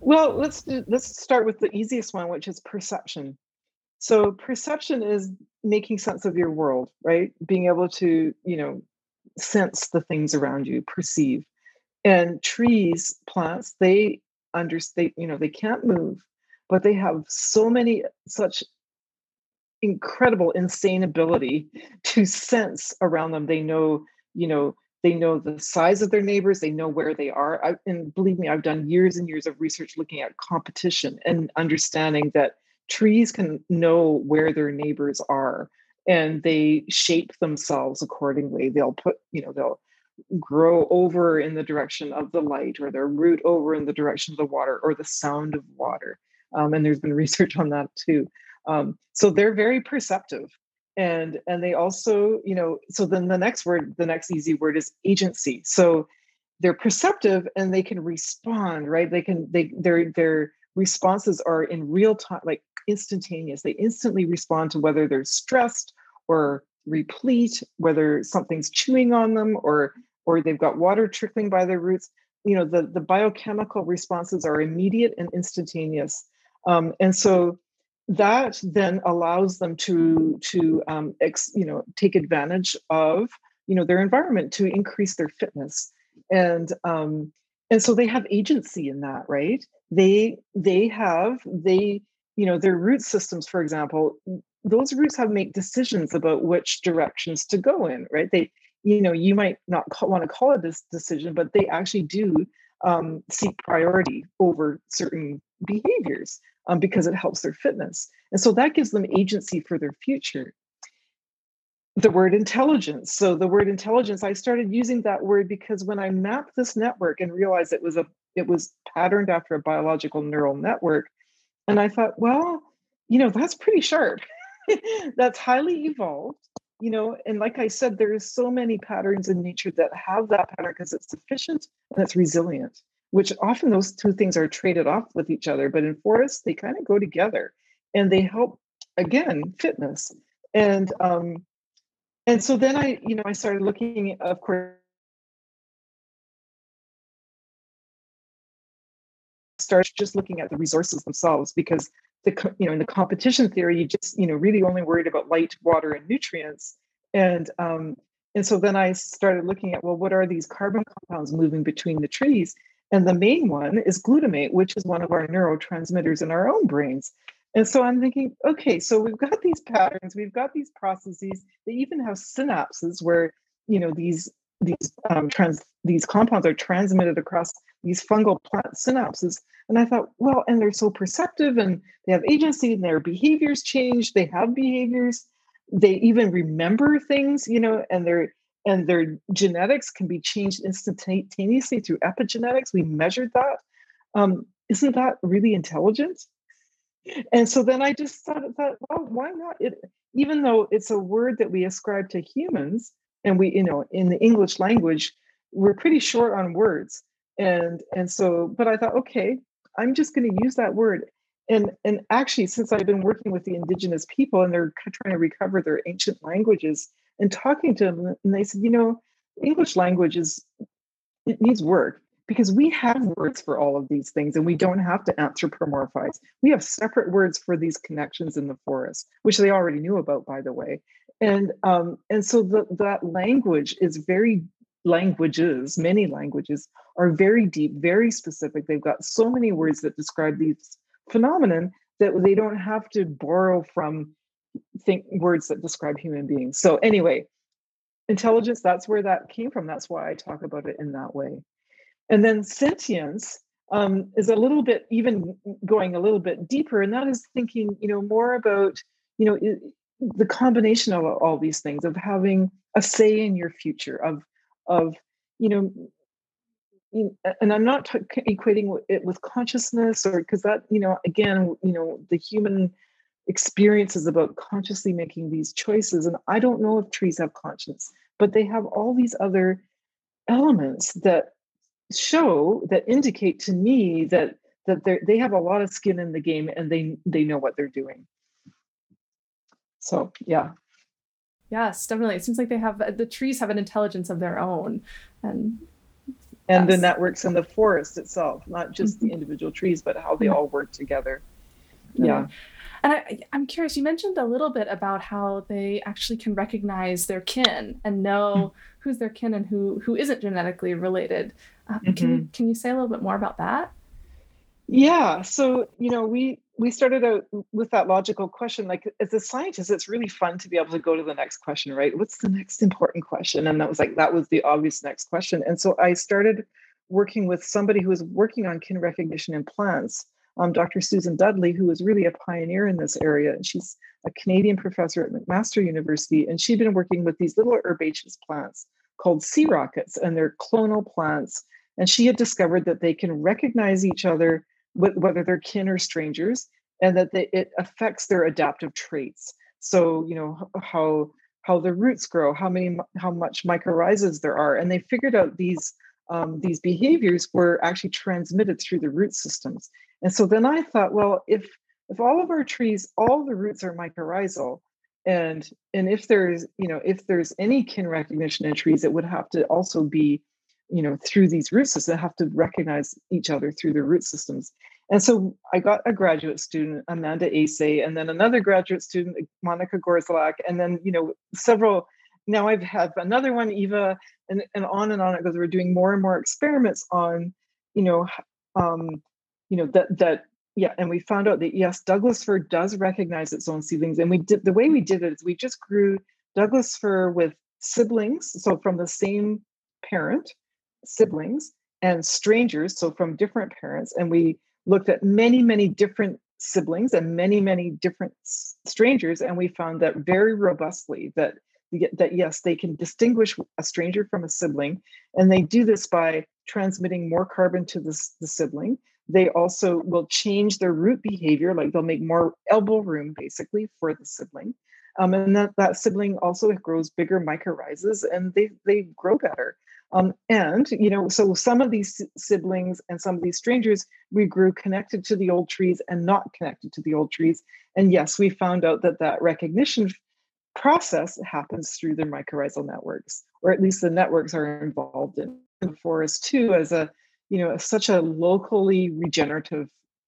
Well, let's let's start with the easiest one, which is perception. So perception is making sense of your world, right? Being able to, you know, sense the things around you, perceive and trees plants they understand you know they can't move but they have so many such incredible insane ability to sense around them they know you know they know the size of their neighbors they know where they are I, and believe me i've done years and years of research looking at competition and understanding that trees can know where their neighbors are and they shape themselves accordingly they'll put you know they'll grow over in the direction of the light or their root over in the direction of the water or the sound of water. Um, and there's been research on that too. Um, so they're very perceptive. And and they also, you know, so then the next word, the next easy word is agency. So they're perceptive and they can respond, right? They can they their their responses are in real time, like instantaneous. They instantly respond to whether they're stressed or replete, whether something's chewing on them or or they've got water trickling by their roots. You know, the, the biochemical responses are immediate and instantaneous. Um, and so that then allows them to to um, ex, you know take advantage of you know their environment to increase their fitness. And um, and so they have agency in that right? They they have they you know their root systems for example those roots have make decisions about which directions to go in right? They you know you might not call, want to call it this decision but they actually do um, seek priority over certain behaviors um, because it helps their fitness. And so that gives them agency for their future. The word intelligence. So the word intelligence i started using that word because when i mapped this network and realized it was a it was patterned after a biological neural network and i thought well you know that's pretty sharp. That's highly evolved you know and like i said there's so many patterns in nature that have that pattern because it's efficient and it's resilient which often those two things are traded off with each other but in forests they kind of go together and they help again fitness. And um and so then i you know i started looking of course start just looking at the resources themselves because the you know in the competition theory you just you know really only worried about light water and nutrients. And um, and so then i started looking at well what are these carbon compounds moving between the trees and the main one is glutamate which is one of our neurotransmitters in our own brains. And so i'm thinking okay so we've got these patterns we've got these processes. They even have synapses where you know these these um, trans these compounds are transmitted across these fungal plant synapses. And i thought well and they're so perceptive and they have agency and their behaviors change. They have behaviors. They even remember things you know and their and their genetics can be changed instantaneously through epigenetics. We measured that. Um, not that really intelligent? And so then i just thought, thought well why not? It even though it's a word that we ascribe to humans and we you know in the english language we're pretty short on words. And and so but i thought okay i'm just going to use that word. And and actually since i've been working with the indigenous people and they're trying to recover their ancient languages and talking to them and they said you know english language is it needs work because we have words for all of these things and we don't have to anthropomorphize. We have separate words for these connections in the forest which they already knew about by the way. And um, and so the, that language is very languages many languages are very deep very specific. They've got so many words that describe these phenomenon that they don't have to borrow from think words that describe human beings. So anyway intelligence that's where that came from. That's why i talk about it in that way. And then sentience um, is a little bit even going a little bit deeper and that is thinking you know more about you know the combination of all these things of having a say in your future of of you know and i'm not t- equating it with consciousness or because that you know again you know the human experience is about consciously making these choices and i don't know if trees have conscience but they have all these other elements that show that indicate to me that that they have a lot of skin in the game and they they know what they're doing so yeah. Yes, definitely. It seems like they have the trees have an intelligence of their own, and and yes. the networks in the forest itself, not just mm-hmm. the individual trees, but how they all work together. Yeah. And I, am curious, you mentioned a little bit about how they actually can recognize their kin and know mm-hmm. who's their kin and who who isn't genetically related. Uh, mm-hmm. Can you can you say a little bit more about that? Yeah. So you know, we we started out with that logical question like as a scientist it's really fun to be able to go to the next question right what's the next important question and that was like that was the obvious next question and so i started working with somebody who was working on kin recognition in plants um, dr susan dudley who was really a pioneer in this area and she's a canadian professor at mcmaster university and she'd been working with these little herbaceous plants called sea rockets and they're clonal plants and she had discovered that they can recognize each other whether they're kin or strangers, and that they, it affects their adaptive traits. So you know how how the roots grow, how many how much mycorrhizas there are, and they figured out these um, these behaviors were actually transmitted through the root systems. And so then I thought, well, if if all of our trees, all the roots are mycorrhizal, and and if there's you know if there's any kin recognition in trees, it would have to also be you know through these root systems they have to recognize each other through their root systems. And so i got a graduate student amanda Asay, and then another graduate student monica Gorzelak and then you know several now i have had another one eva and, and on and on it goes. We're doing more and more experiments on you know um you know that that yeah and we found out that yes douglas fir does recognize its own seedlings and we did the way we did it is we just grew douglas fir with siblings, so from the same parent, siblings, and strangers, so from different parents. And we looked at many, many different siblings and many, many different strangers. And we found that very robustly that that yes, they can distinguish a stranger from a sibling, and they do this by transmitting more carbon to the, the sibling. They also will change their root behavior, like they'll make more elbow room basically for the sibling. Um, and that, that sibling also grows bigger mycorrhizas and they, they grow better. Um, and, you know, so some of these siblings and some of these strangers, we grew connected to the old trees and not connected to the old trees. And yes, we found out that that recognition process happens through their mycorrhizal networks, or at least the networks are involved in the forest too, as a, you know, such a locally regenerative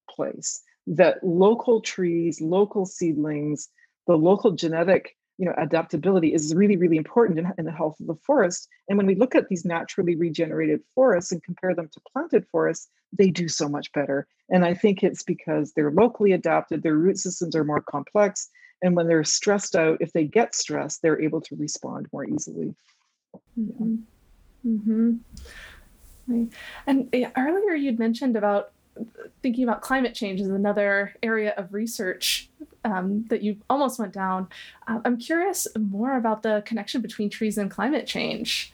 place that local trees, local seedlings, the local genetic you know adaptability is really really important in, in, the health of the forest and when we look at these naturally regenerated forests and compare them to planted forests they do so much better and i think it's because they're locally adapted their root systems are more complex and when they're stressed out if they get stressed they're able to respond more easily mm-hmm. Mm-hmm. And earlier you'd mentioned about thinking about climate change as another area of research um, that you almost went down. Uh, I'm curious more about the connection between trees and climate change.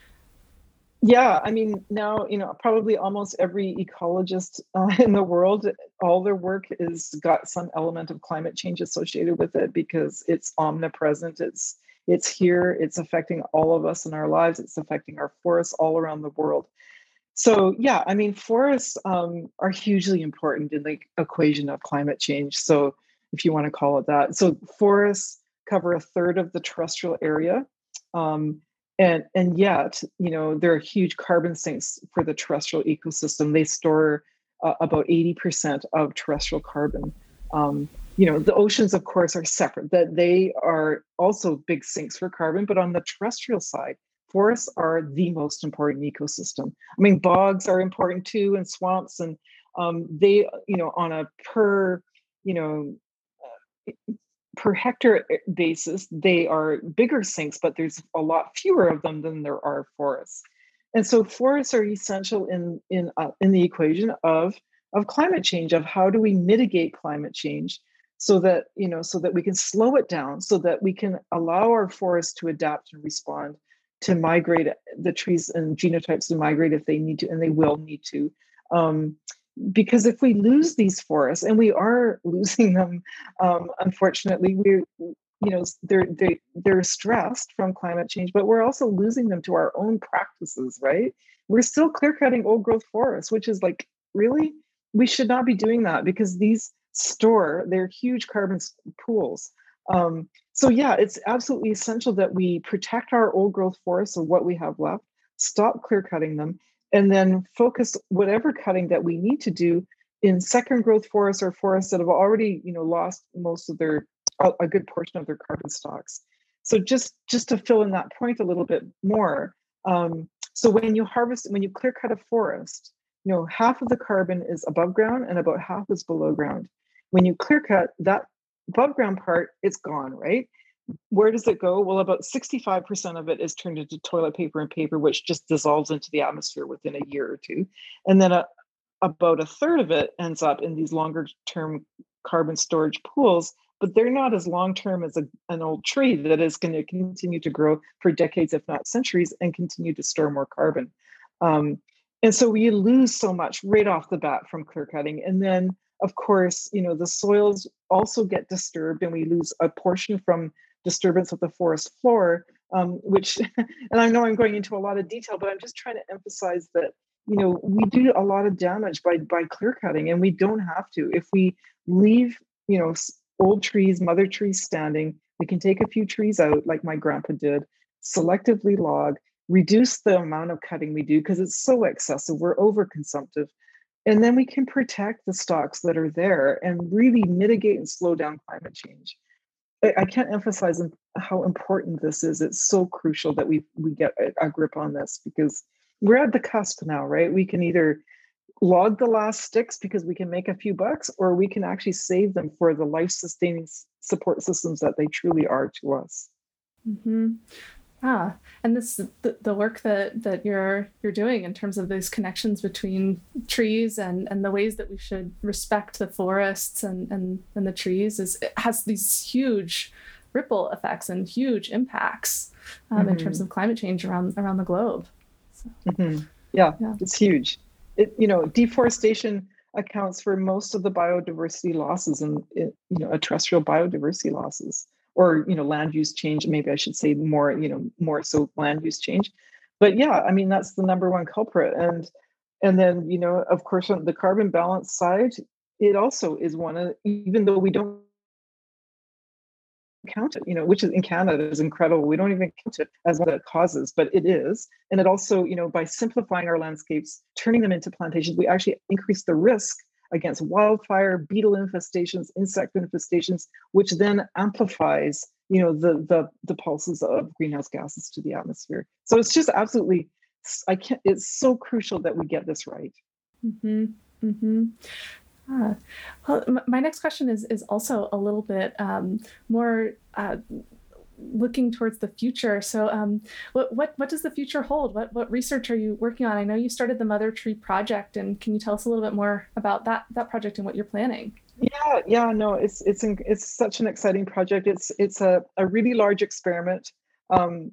Yeah, I mean, now, you know, probably almost every ecologist uh, in the world, all their work is got some element of climate change associated with it because it's omnipresent. It's it's here. It's affecting all of us in our lives. It's affecting our forests all around the world. So yeah, I mean, forests um, are hugely important in the equation of climate change. So if you want to call it that, so forests cover a third of the terrestrial area, um, and and yet you know they're huge carbon sinks for the terrestrial ecosystem. They store uh, about eighty percent of terrestrial carbon. Um, you know the oceans of course are separate that they are also big sinks for carbon but on the terrestrial side forests are the most important ecosystem. I mean, bogs are important too, and swamps, and um, they, you know, on a per, you know, per hectare eh, basis, they are bigger sinks, but there's a lot fewer of them than there are forests. And so, forests are essential in in uh, in the equation of of climate change. Of how do we mitigate climate change? so that you know so that we can slow it down so that we can allow our forests to adapt and respond to migrate the trees and genotypes to migrate if they need to, and they will need to. Um, because if we lose these forests, and we are losing them, um, unfortunately, we're you know they're they, they're stressed from climate change, but we're also losing them to our own practices. Right? We're still clear cutting old growth forests, which is like really we should not be doing that because these store they're huge carbon pools um, so yeah, it's absolutely essential that we protect our old growth forests of what we have left, stop clear cutting them, and then focus whatever cutting that we need to do in second growth forests or forests that have already, you know, lost most of their a good portion of their carbon stocks. So just just to fill in that point a little bit more. Um, so when you harvest, when you clear cut a forest, you know, half of the carbon is above ground and about half is below ground. When you clear cut, that above ground part, it's gone, right? Where does it go? Well, about 65% of it is turned into toilet paper and paper, which just dissolves into the atmosphere within a year or two. And then a, about a third of it ends up in these longer term carbon storage pools, but they're not as long term as a, an old tree that is going to continue to grow for decades, if not centuries, and continue to store more carbon. Um, and so we lose so much right off the bat from clear cutting. And then of course, you know, the soils also get disturbed and we lose a portion from disturbance of the forest floor, um, which, and I know I'm going into a lot of detail, but I'm just trying to emphasize that, you know, we do a lot of damage by, by clear cutting and we don't have to. If we leave, you know, old trees, mother trees standing, we can take a few trees out like my grandpa did, selectively log, reduce the amount of cutting we do because it's so excessive. We're over consumptive and then we can protect the stocks that are there and really mitigate and slow down climate change. I, can't emphasize how important this is. It's so crucial that we we get a, grip on this because we're at the cusp now, right? We can either log the last sticks because we can make a few bucks, or we can actually save them for the life sustaining support systems that they truly are to us. Mm-hmm. Ah, and this the, the work that that you're you're doing in terms of those connections between trees and and the ways that we should respect the forests and and and the trees is it has these huge ripple effects and huge impacts um, mm-hmm. in terms mm-hmm. of climate change around around the globe. So, mm-hmm. yeah, yeah, it's huge. It you know deforestation accounts for most of the biodiversity losses and you know terrestrial biodiversity losses or you know land use change maybe i should say more you know more so land use change. But yeah i mean that's the number one culprit. And and then you know of course on the carbon balance side it also is one of even though we don't count it you know which is in canada is incredible. We don't even count it as one of the causes but it is. And it also you know by simplifying our landscapes turning them into plantations we actually increase the risk against wildfire, beetle infestations, insect infestations, which then amplifies, you know, the the the pulses of greenhouse gases to the atmosphere. So it's just absolutely, I can't. It's so crucial that we get this right. Mm-hmm. Mm-hmm. Ah. Well, my next question is is also a little bit um, more uh, looking towards the future. So, um, what what what does the future hold? What what research are you working on? I know you started the Mother Tree Project, and can you tell us a little bit more about that that project and what you're planning? Yeah, yeah, no, it's it's it's such an exciting project. It's it's a, a really large experiment. Um,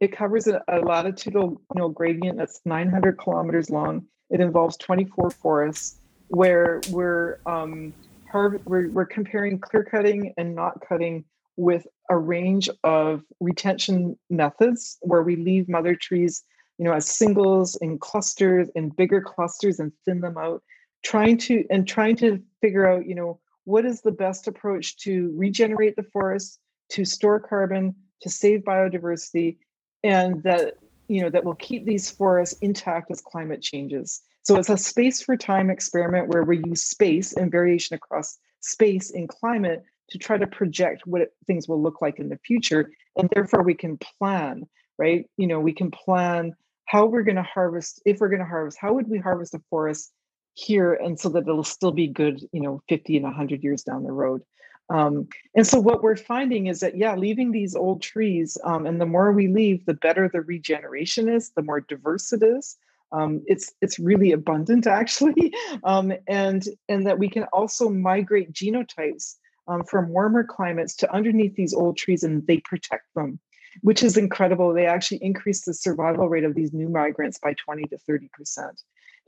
it covers a, a latitudinal you know, gradient that's 900 kilometers long. It involves 24 forests where we're um, we're, we're comparing clear cutting and not cutting with a range of retention methods where we leave mother trees you know as singles in clusters in bigger clusters and thin them out trying to and trying to figure out you know what is the best approach to regenerate the forest to store carbon to save biodiversity and that you know that will keep these forests intact as climate changes. So it's a space for time experiment where we use space and variation across space in climate to try to project what it, things will look like in the future and therefore we can plan right? You know we can plan how we're going to harvest if we're going to harvest how would we harvest a forest here and so that it'll still be good you know 50 and 100 years down the road. Um, and so what we're finding is that yeah leaving these old trees um, and the more we leave the better the regeneration is the more diverse it is. Um, it's it's really abundant actually um, and and that we can also migrate genotypes um, from warmer climates to underneath these old trees and they protect them, which is incredible. They actually increase the survival rate of these new migrants by 20 to 30%.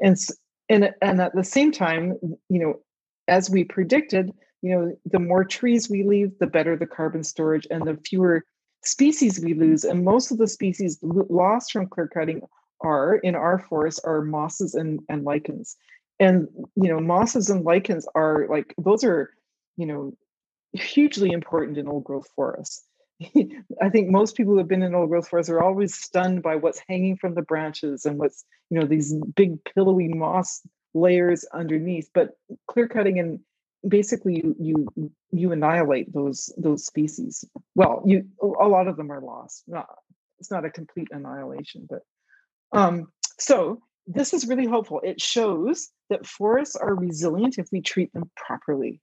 And, and, and at the same time, you know, as we predicted, you know, the more trees we leave, the better the carbon storage and the fewer species we lose. And most of the species lost from clear cutting are in our forests are mosses and, and lichens. And you know, mosses and lichens are like those are, you know, hugely important in old growth forests. I think most people who have been in old growth forests are always stunned by what's hanging from the branches and what's, you know, these big pillowy moss layers underneath. But clear cutting and basically you you you annihilate those those species. Well, you a lot of them are lost. Not it's not a complete annihilation, but um, so this is really helpful. It shows that forests are resilient if we treat them properly.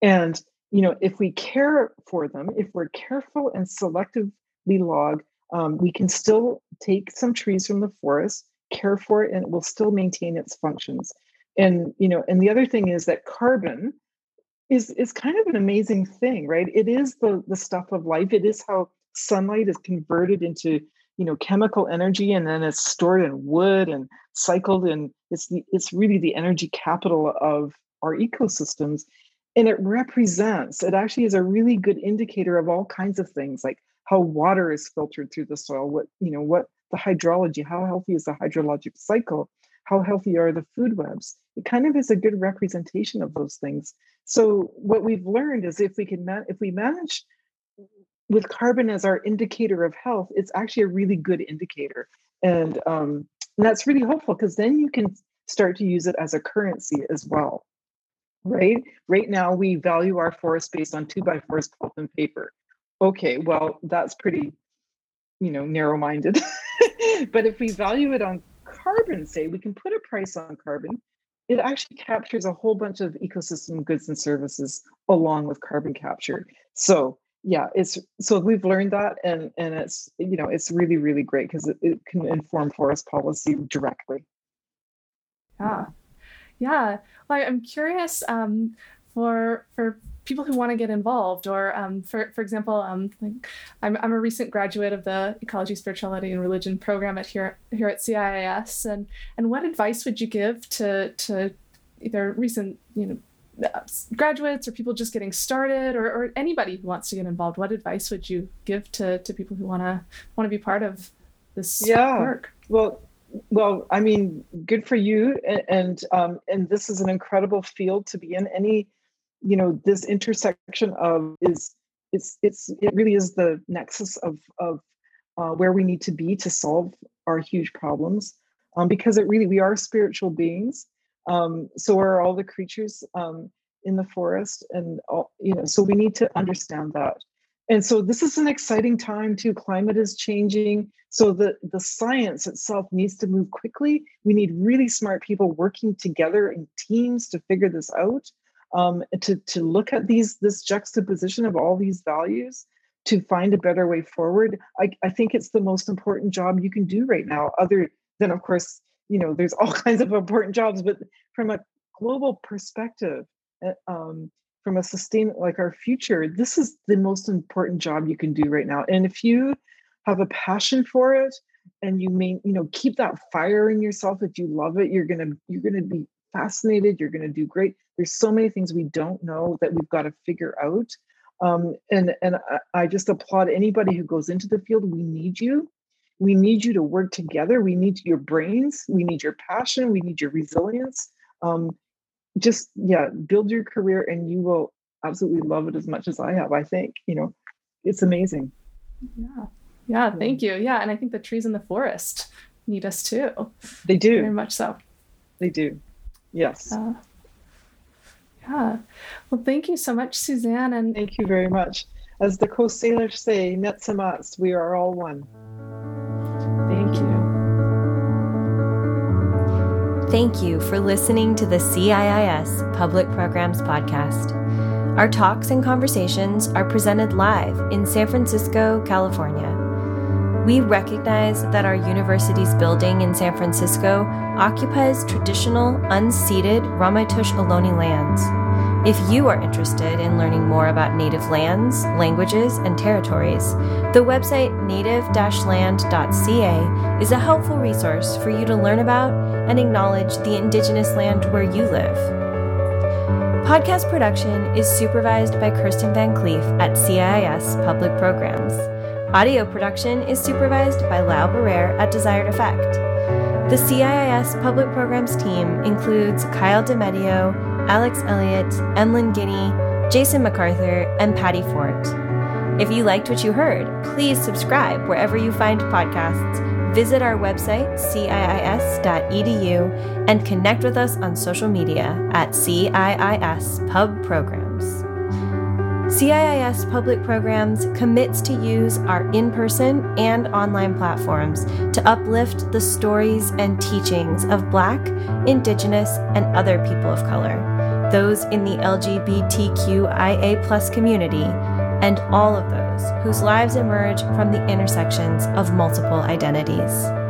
And you know, if we care for them, if we're careful and selectively log, um, we can still take some trees from the forest, care for it, and it will still maintain its functions. And you know, and the other thing is that carbon is is kind of an amazing thing, right? It is the the stuff of life. It is how sunlight is converted into you know chemical energy and then it's stored in wood and cycled and it's the it's really the energy capital of our ecosystems and it represents it actually is a really good indicator of all kinds of things like how water is filtered through the soil what you know what the hydrology how healthy is the hydrologic cycle how healthy are the food webs. It kind of is a good representation of those things. So what we've learned is if we can man- if we manage with carbon as our indicator of health it's actually a really good indicator. And um, and that's really hopeful because then you can start to use it as a currency as well right? Right now, we value our forest based on two by fours pulp and paper. Okay, well, that's pretty, you know, narrow minded. but if we value it on carbon, say, we can put a price on carbon. It actually captures a whole bunch of ecosystem goods and services along with carbon capture. So yeah, it's so we've learned that, and and it's you know it's really really great because it, it can inform forest policy directly. Yeah, yeah. Well, I'm curious um, for for people who want to get involved or um, for, for example um, like I'm, I'm a recent graduate of the ecology spirituality and religion program at here here at CIIS and and what advice would you give to to either recent you know graduates or people just getting started or, or anybody who wants to get involved? What advice would you give to to people who want to want to be part of this yeah. work? Well well i mean good for you and and, um, and this is an incredible field to be in. Any you know this intersection of is it's it's it really is the nexus of of uh, where we need to be to solve our huge problems um, because it really we are spiritual beings um, so are all the creatures um, in the forest and all you know so we need to understand that and so this is an exciting time too. Climate is changing. So the the science itself needs to move quickly. We need really smart people working together in teams to figure this out um, to to look at these this juxtaposition of all these values to find a better way forward. I, I think it's the most important job you can do right now other than of course you know there's all kinds of important jobs but from a global perspective uh, um, from a sustain like our future this is the most important job you can do right now. And if you have a passion for it and you may you know keep that fire in yourself if you love it you're gonna you're gonna be fascinated you're gonna do great. There's so many things we don't know that we've got to figure out. Um, and and I, I just applaud anybody who goes into the field. We need you. We need you to work together. We need your brains. We need your passion. We need your resilience. Um, just yeah build your career and you will absolutely love it as much as i have i think you know it's amazing. Yeah. Yeah thank you. Yeah and i think the trees in the forest need us too. They do. Very much so. They do. Yes. Uh, yeah. Well thank you so much suzanne and thank you very much. As the Coast Salish say netsamas we are all one. Thank you Thank you for listening to the CIIS Public Programs Podcast. Our talks and conversations are presented live in San Francisco, California. We recognize that our university's building in San Francisco occupies traditional, unceded Ramaytush Ohlone lands. If you are interested in learning more about Native lands, languages, and territories, the website native land.ca is a helpful resource for you to learn about and acknowledge the Indigenous land where you live. Podcast production is supervised by Kirsten Van Cleef at CIIS Public Programs. Audio production is supervised by Lau Barrere at Desired Effect. The CIIS Public Programs team includes Kyle DeMedio, Alex Elliott, Emlyn Guinea, Jason MacArthur, and Patty Fort. If you liked what you heard, please subscribe wherever you find podcasts, visit our website, ciis.edu, and connect with us on social media at CIIS Pub Programs. CIIS Public Programs commits to use our in person and online platforms to uplift the stories and teachings of Black, Indigenous, and other people of color those in the LGBTQIA community, and all of those whose lives emerge from the intersections of multiple identities.